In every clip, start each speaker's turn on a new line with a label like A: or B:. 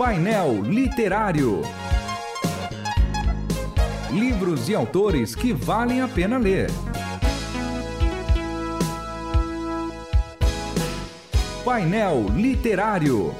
A: Painel Literário. Livros e autores que valem a pena ler. Painel Literário.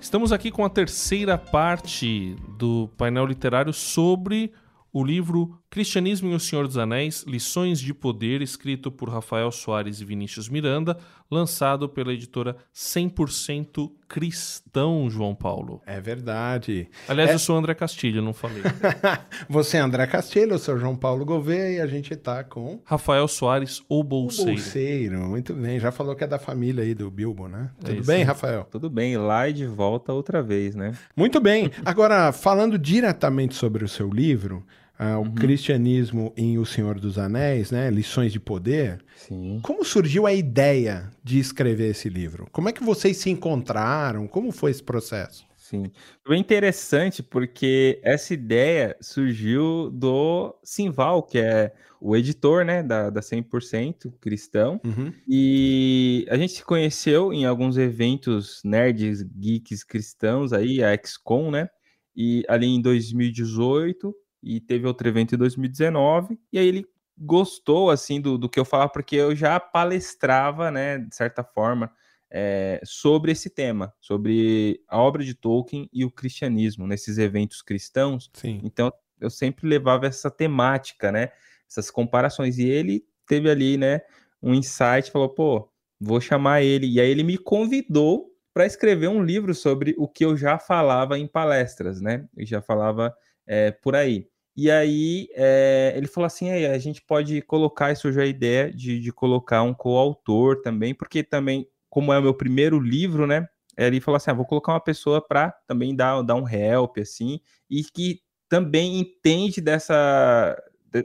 B: Estamos aqui com a terceira parte do painel literário sobre o livro Cristianismo e o Senhor dos Anéis, Lições de Poder, escrito por Rafael Soares e Vinícius Miranda, lançado pela editora 100% Cristão, João Paulo.
C: É verdade.
B: Aliás,
C: é...
B: eu sou André Castilho, não falei.
C: Você é André Castilho, eu sou João Paulo Gouveia e a gente tá com...
B: Rafael Soares, o Bolseiro.
C: O Bolseiro, muito bem. Já falou que é da família aí do Bilbo, né? É Tudo bem. Rafael?
D: Tudo bem, lá e de volta outra vez, né?
C: Muito bem. Agora, falando diretamente sobre o seu livro... Uh, o uhum. cristianismo em O Senhor dos Anéis, né? Lições de Poder.
D: Sim.
C: Como surgiu a ideia de escrever esse livro? Como é que vocês se encontraram? Como foi esse processo?
D: Sim. Foi interessante porque essa ideia surgiu do Simval, que é o editor, né, da, da 100% cristão.
C: Uhum.
D: E a gente se conheceu em alguns eventos nerds, geeks cristãos aí, a XCOM, né? E ali em 2018 e teve outro evento em 2019, e aí ele gostou, assim, do, do que eu falava, porque eu já palestrava, né, de certa forma, é, sobre esse tema, sobre a obra de Tolkien e o cristianismo, nesses eventos cristãos.
C: Sim.
D: Então, eu sempre levava essa temática, né, essas comparações, e ele teve ali, né, um insight, falou, pô, vou chamar ele, e aí ele me convidou para escrever um livro sobre o que eu já falava em palestras, né, eu já falava é, por aí. E aí é, ele falou assim: a gente pode colocar, e surgiu a ideia de, de colocar um coautor também, porque também, como é o meu primeiro livro, né? Ele falou assim: ah, vou colocar uma pessoa para também dar, dar um help, assim, e que também entende dessa,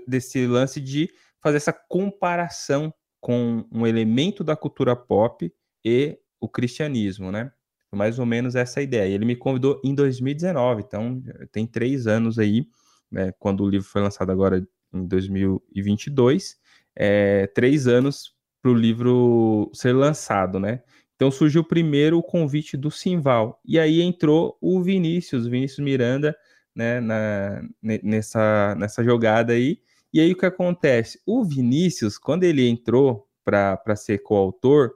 D: desse lance de fazer essa comparação com um elemento da cultura pop e o cristianismo, né? Mais ou menos essa ideia. Ele me convidou em 2019, então tem três anos aí né, quando o livro foi lançado agora em 2022, é, três anos para o livro ser lançado, né? Então surgiu primeiro o convite do Simval, e aí entrou o Vinícius, Vinícius Miranda, né, na, nessa, nessa jogada aí. E aí o que acontece? O Vinícius, quando ele entrou para ser coautor,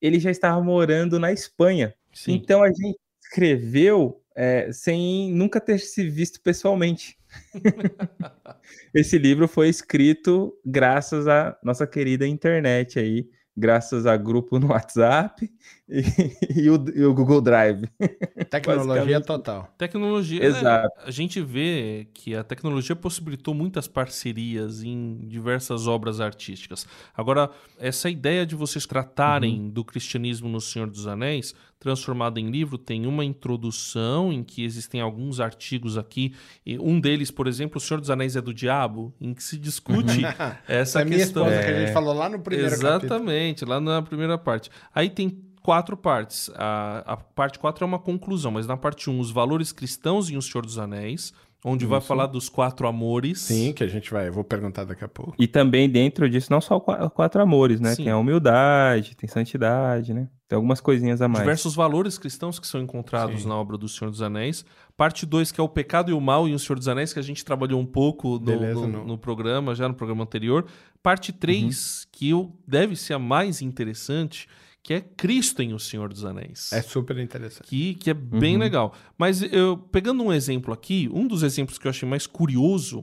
D: ele já estava morando na Espanha. Sim. Então a gente escreveu é, sem nunca ter se visto pessoalmente. Esse livro foi escrito graças à nossa querida internet aí, graças a grupo no WhatsApp e, e, o, e o, Google Drive.
C: Tecnologia total.
B: Tecnologia.
D: Né, Exato.
B: a gente vê que a tecnologia possibilitou muitas parcerias em diversas obras artísticas. Agora, essa ideia de vocês tratarem uhum. do cristianismo no Senhor dos Anéis, transformado em livro, tem uma introdução em que existem alguns artigos aqui. um deles, por exemplo, O Senhor dos Anéis é do Diabo, em que se discute uhum. essa é questão.
C: Minha esposa, é... que a gente falou lá no primeiro
B: Exatamente, capítulo. lá na primeira parte. Aí tem quatro partes. A, a parte 4 é uma conclusão, mas na parte 1, um, os valores cristãos em O Senhor dos Anéis, onde Isso. vai falar dos quatro amores.
C: Sim, que a gente vai, vou perguntar daqui a pouco.
D: E também dentro disso, não só quatro amores, né? Sim. Tem a humildade, tem santidade, né? Tem algumas coisinhas a mais.
B: Diversos valores cristãos que são encontrados Sim. na obra do Senhor dos Anéis. Parte 2, que é o pecado e o mal em O Senhor dos Anéis, que a gente trabalhou um pouco no, Beleza, no, no programa, já no programa anterior. Parte 3, uhum. que deve ser a mais interessante, que é Cristo em O Senhor dos Anéis.
C: É super interessante.
B: Que, que é bem uhum. legal. Mas eu pegando um exemplo aqui, um dos exemplos que eu achei mais curioso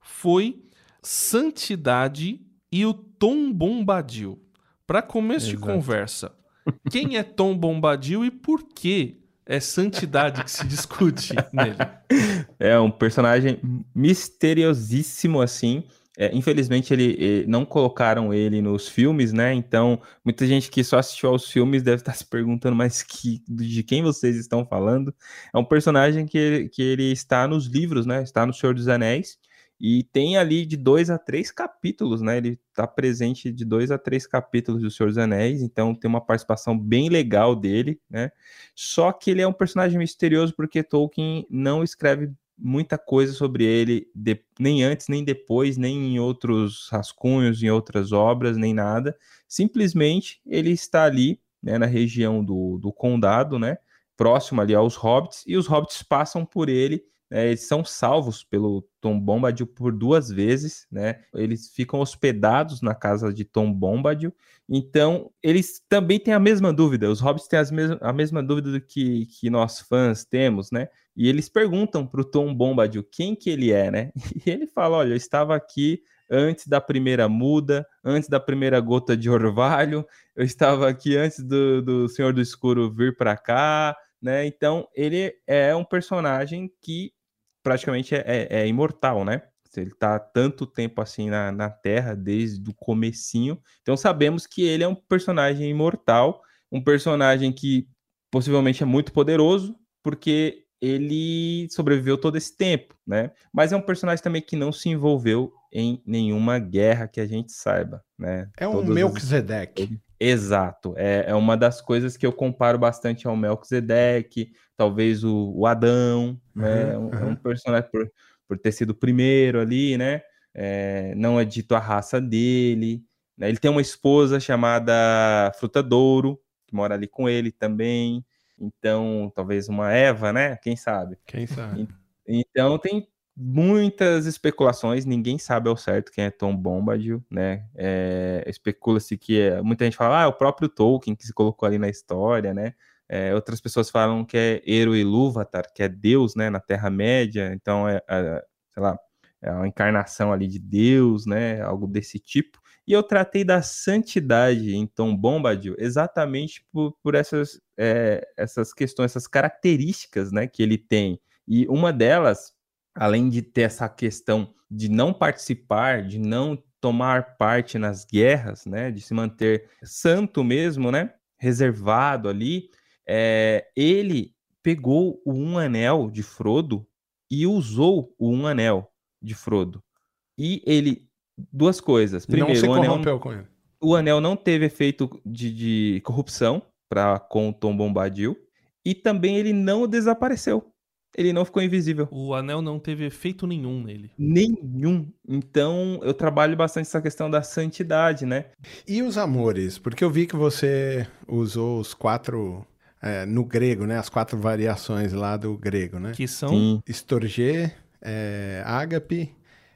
B: foi Santidade e o Tom Bombadil. Para começo Exato. de conversa, quem é Tom Bombadil e por que é santidade que se discute nele?
D: É um personagem misteriosíssimo assim. É, infelizmente, ele, ele, não colocaram ele nos filmes, né? Então, muita gente que só assistiu aos filmes deve estar se perguntando, mas que, de quem vocês estão falando? É um personagem que, que ele está nos livros, né? Está no Senhor dos Anéis. E tem ali de dois a três capítulos, né? Ele está presente de dois a três capítulos do Senhor dos Anéis, então tem uma participação bem legal dele, né? Só que ele é um personagem misterioso porque Tolkien não escreve muita coisa sobre ele, de, nem antes, nem depois, nem em outros rascunhos, em outras obras, nem nada. Simplesmente ele está ali né, na região do, do condado, né, próximo ali aos hobbits, e os hobbits passam por ele né, eles são salvos pelo Tom Bombadil por duas vezes, né? Eles ficam hospedados na casa de Tom Bombadil. Então, eles também têm a mesma dúvida. Os hobbits têm as mes a mesma dúvida do que, que nós fãs temos, né? E eles perguntam para o Tom Bombadil quem que ele é, né? E ele fala: Olha, eu estava aqui antes da primeira muda, antes da primeira gota de orvalho, eu estava aqui antes do, do Senhor do Escuro vir para cá, né? Então, ele é um personagem que praticamente é, é, é imortal, né? Ele está tanto tempo assim na, na Terra, desde o comecinho. Então sabemos que ele é um personagem imortal, um personagem que possivelmente é muito poderoso, porque ele sobreviveu todo esse tempo, né? Mas é um personagem também que não se envolveu em nenhuma guerra que a gente saiba, né?
C: É um Todas Melchizedek. As...
D: Exato. É, é uma das coisas que eu comparo bastante ao Melchizedek, talvez o, o Adão, uhum, né? Uhum. É um personagem por, por ter sido o primeiro ali, né? É, não é dito a raça dele. Né? Ele tem uma esposa chamada Fruta Douro, que mora ali com ele também. Então, talvez uma Eva, né? Quem sabe?
C: Quem sabe?
D: Então, tem muitas especulações, ninguém sabe ao certo quem é Tom Bombadil, né? É, Especula-se que é, muita gente fala, ah, é o próprio Tolkien que se colocou ali na história, né? É, outras pessoas falam que é Eru Ilúvatar, que é Deus, né, na Terra-média, então é, é, sei lá, é uma encarnação ali de Deus, né, algo desse tipo. E eu tratei da santidade em Tom Bombadil exatamente por, por essas, é, essas questões, essas características, né, que ele tem. E uma delas, além de ter essa questão de não participar, de não tomar parte nas guerras, né, de se manter santo mesmo, né, reservado ali, é, ele pegou o um anel de Frodo e usou o um anel de Frodo. E ele. Duas coisas. Primeiro, não se
C: o
D: anel,
C: com ele.
D: O anel não teve efeito de, de corrupção para com o Tom Bombadil. E também ele não desapareceu. Ele não ficou invisível.
B: O anel não teve efeito nenhum nele.
D: Nenhum. Então, eu trabalho bastante essa questão da santidade, né?
C: E os amores? Porque eu vi que você usou os quatro é, no grego, né? As quatro variações lá do grego, né?
B: Que são? Sim.
C: Estorgê, é, ágape,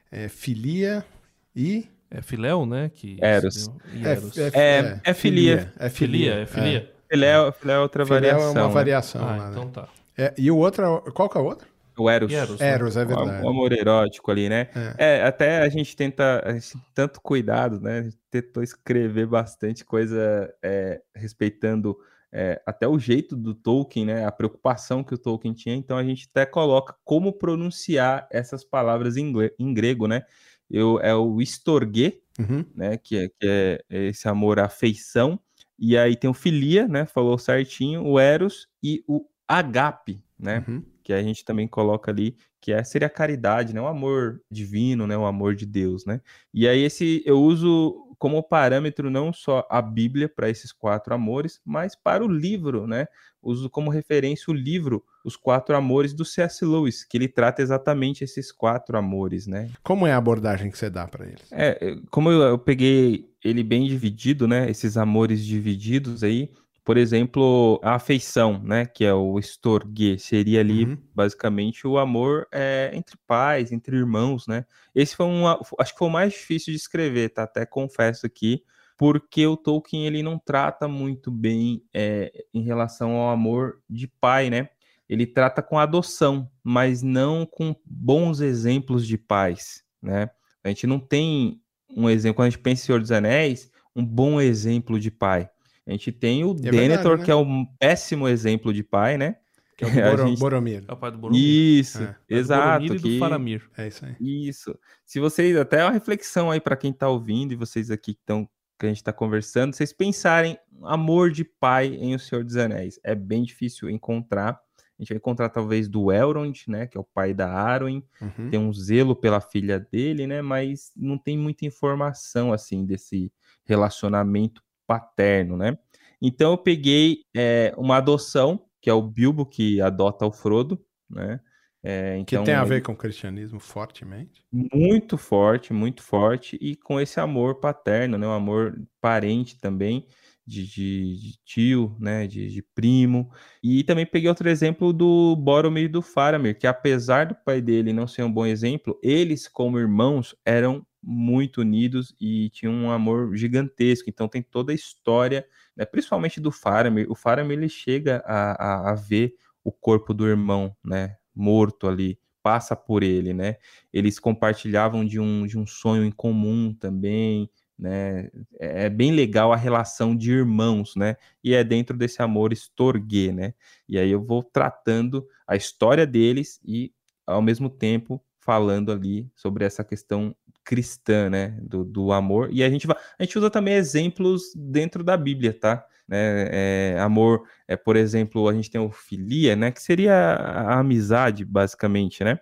C: é, filia e...
B: É filéu, né? Que
D: Eros.
B: É, Eros.
D: É, é, é, filia.
B: É filia, é filia.
D: Filéu, filéu é outra variação.
C: é uma
D: né?
C: variação
B: ah,
C: lá,
B: então
C: né?
B: tá.
C: É, e o outro, qual que é o outro?
D: O Eros.
B: Eros,
C: né? Eros, é verdade.
D: O, amor erótico ali, né? É. é, até a gente tenta, a gente, tanto cuidado, né? A gente tentou escrever bastante coisa é, respeitando é, até o jeito do Tolkien, né, a preocupação que o Tolkien tinha, então a gente até coloca como pronunciar essas palavras em, em grego, né? Eu, é o estorgue, uhum. né, que é, que é esse amor à afeição, e aí tem o filia, né, falou certinho, o eros e o agape, né, uhum. que a gente também coloca ali, que é, seria a caridade, né, o amor divino, né, o amor de Deus, né. E aí esse eu uso como parâmetro não só a Bíblia para esses quatro amores, mas para o livro, né? Uso como referência o livro Os Quatro Amores do C.S. Lewis, que ele trata exatamente esses quatro amores, né?
C: Como é a abordagem que você dá para eles?
D: É, como eu, eu peguei ele bem dividido, né? Esses amores divididos aí, por exemplo, a afeição, né, que é o estorgue, seria ali uhum. basicamente o amor é, entre pais, entre irmãos, né? Esse foi um, acho que foi o mais difícil de escrever, tá? Até confesso aqui, porque o Tolkien ele não trata muito bem é, em relação ao amor de pai, né? Ele trata com adoção, mas não com bons exemplos de pais, né? A gente não tem um exemplo, quando a gente pensa em Senhor dos Anéis, um bom exemplo de pai. A gente tem o é Denethor, né? que é um péssimo exemplo de pai, né?
C: Que é o Boro, gente... Boromir.
B: É o pai do Boromir.
D: Isso, é. exato.
B: Do que... do Faramir.
C: É isso aí.
D: Isso. Se vocês, até uma reflexão aí para quem tá ouvindo e vocês aqui que estão que a gente está conversando, vocês pensarem amor de pai em O Senhor dos Anéis. É bem difícil encontrar. A gente vai encontrar talvez do Elrond, né, que é o pai da Arwen, uhum. tem um zelo pela filha dele, né, mas não tem muita informação assim desse relacionamento paterno, né? Então eu peguei é, uma adoção, que é o Bilbo que adota o Frodo, né?
C: É, então, que tem a ver com o cristianismo fortemente.
D: Muito forte, muito forte, e com esse amor paterno, né? Um amor parente também. de, de, de tio, né, de, de, primo. E também peguei outro exemplo do Boromir e do Faramir, que apesar do pai dele não ser um bom exemplo, eles como irmãos eram muito unidos e tinham um amor gigantesco. Então tem toda a história, né, principalmente do Faramir. O Faramir ele chega a, a, a ver o corpo do irmão, né, morto ali passa por ele, né? Eles compartilhavam de um, de um sonho em comum também, né? É, é bem legal a relação de irmãos, né? E é dentro desse amor estorguê, né? E aí eu vou tratando a história deles e ao mesmo tempo falando ali sobre essa questão cristã, né? Do, do amor. E a gente vai, a gente usa também exemplos dentro da Bíblia, tá? Né, é, amor, é, por exemplo, a gente tem o filia, né? Que seria a, a amizade, basicamente, né?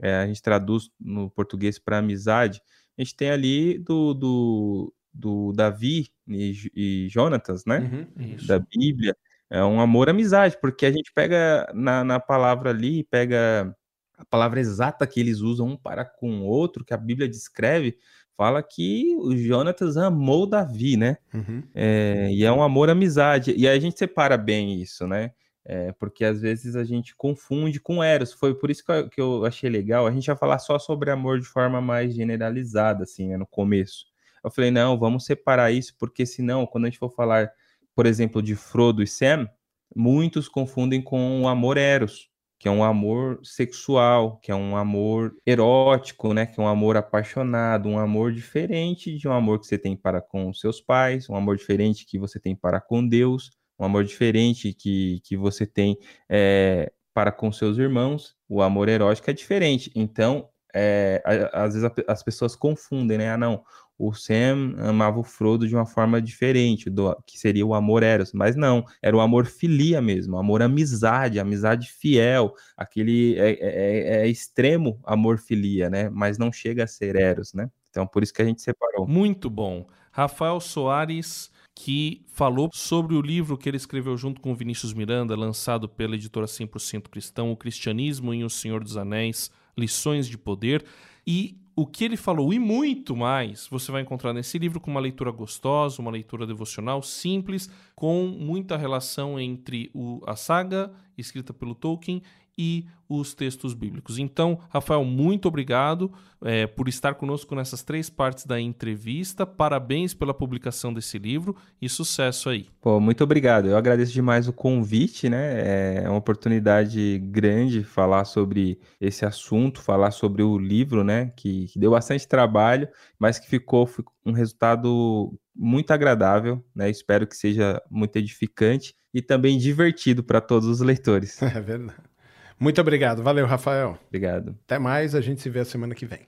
D: É, a gente traduz no português para amizade a gente tem ali do, do, do Davi e, e Jonatas, né? Uhum, da Bíblia. É um amor amizade, porque a gente pega na, na palavra ali, pega a palavra exata que eles usam um para com o outro, que a Bíblia descreve, fala que o Jonatas amou Davi, né? Uhum. É, e é um amor amizade. E aí a gente separa bem isso, né? É, porque às vezes a gente confunde com Eros. Foi por isso que eu, que eu, achei legal. A gente ia falar só sobre amor de forma mais generalizada, assim, né, no começo. Eu falei, não, vamos separar isso, porque senão, quando a gente for falar, por exemplo, de Frodo e Sam, muitos confundem com o amor Eros, que é um amor sexual, que é um amor erótico, né? Que é um amor apaixonado, um amor diferente de um amor que você tem para com seus pais, um amor diferente que você tem para com Deus um amor diferente que, que você tem é, para com seus irmãos, o amor erótico é diferente. Então, é, às vezes as pessoas confundem, né? Ah, não, o Sam amava o Frodo de uma forma diferente, do, que seria o amor eros, mas não, era o amor filia mesmo, amor amizade, amizade fiel, aquele é, é, é, é extremo amor filia, né? Mas não chega a ser eros, né? Então, por isso que a gente separou.
B: Muito bom. Rafael Soares que falou sobre o livro que ele escreveu junto com Vinícius Miranda, lançado pela editora 100% Cristão, O Cristianismo em O Senhor dos Anéis, Lições de Poder. E o que ele falou e muito mais você vai encontrar nesse livro com uma leitura gostosa, uma leitura devocional simples, com muita relação entre o, a saga escrita pelo Tolkien e os textos bíblicos. Então, Rafael, muito obrigado é, por estar conosco nessas três partes da entrevista. Parabéns pela publicação desse livro e sucesso aí.
D: Pô, muito obrigado. Eu agradeço demais o convite, né? É uma oportunidade grande falar sobre esse assunto, falar sobre o livro, né? Que, que deu bastante trabalho, mas que ficou, ficou um resultado muito agradável, né? Espero que seja muito edificante e também divertido para todos os leitores.
C: É verdade. Muito obrigado. Valeu, Rafael.
D: Obrigado.
C: Até mais. A gente se vê a semana que vem.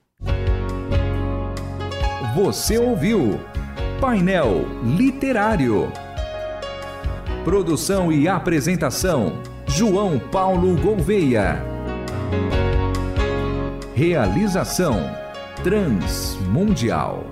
A: Você ouviu Painel Literário. Produção e apresentação: João Paulo Gouveia. Realização: Transmundial.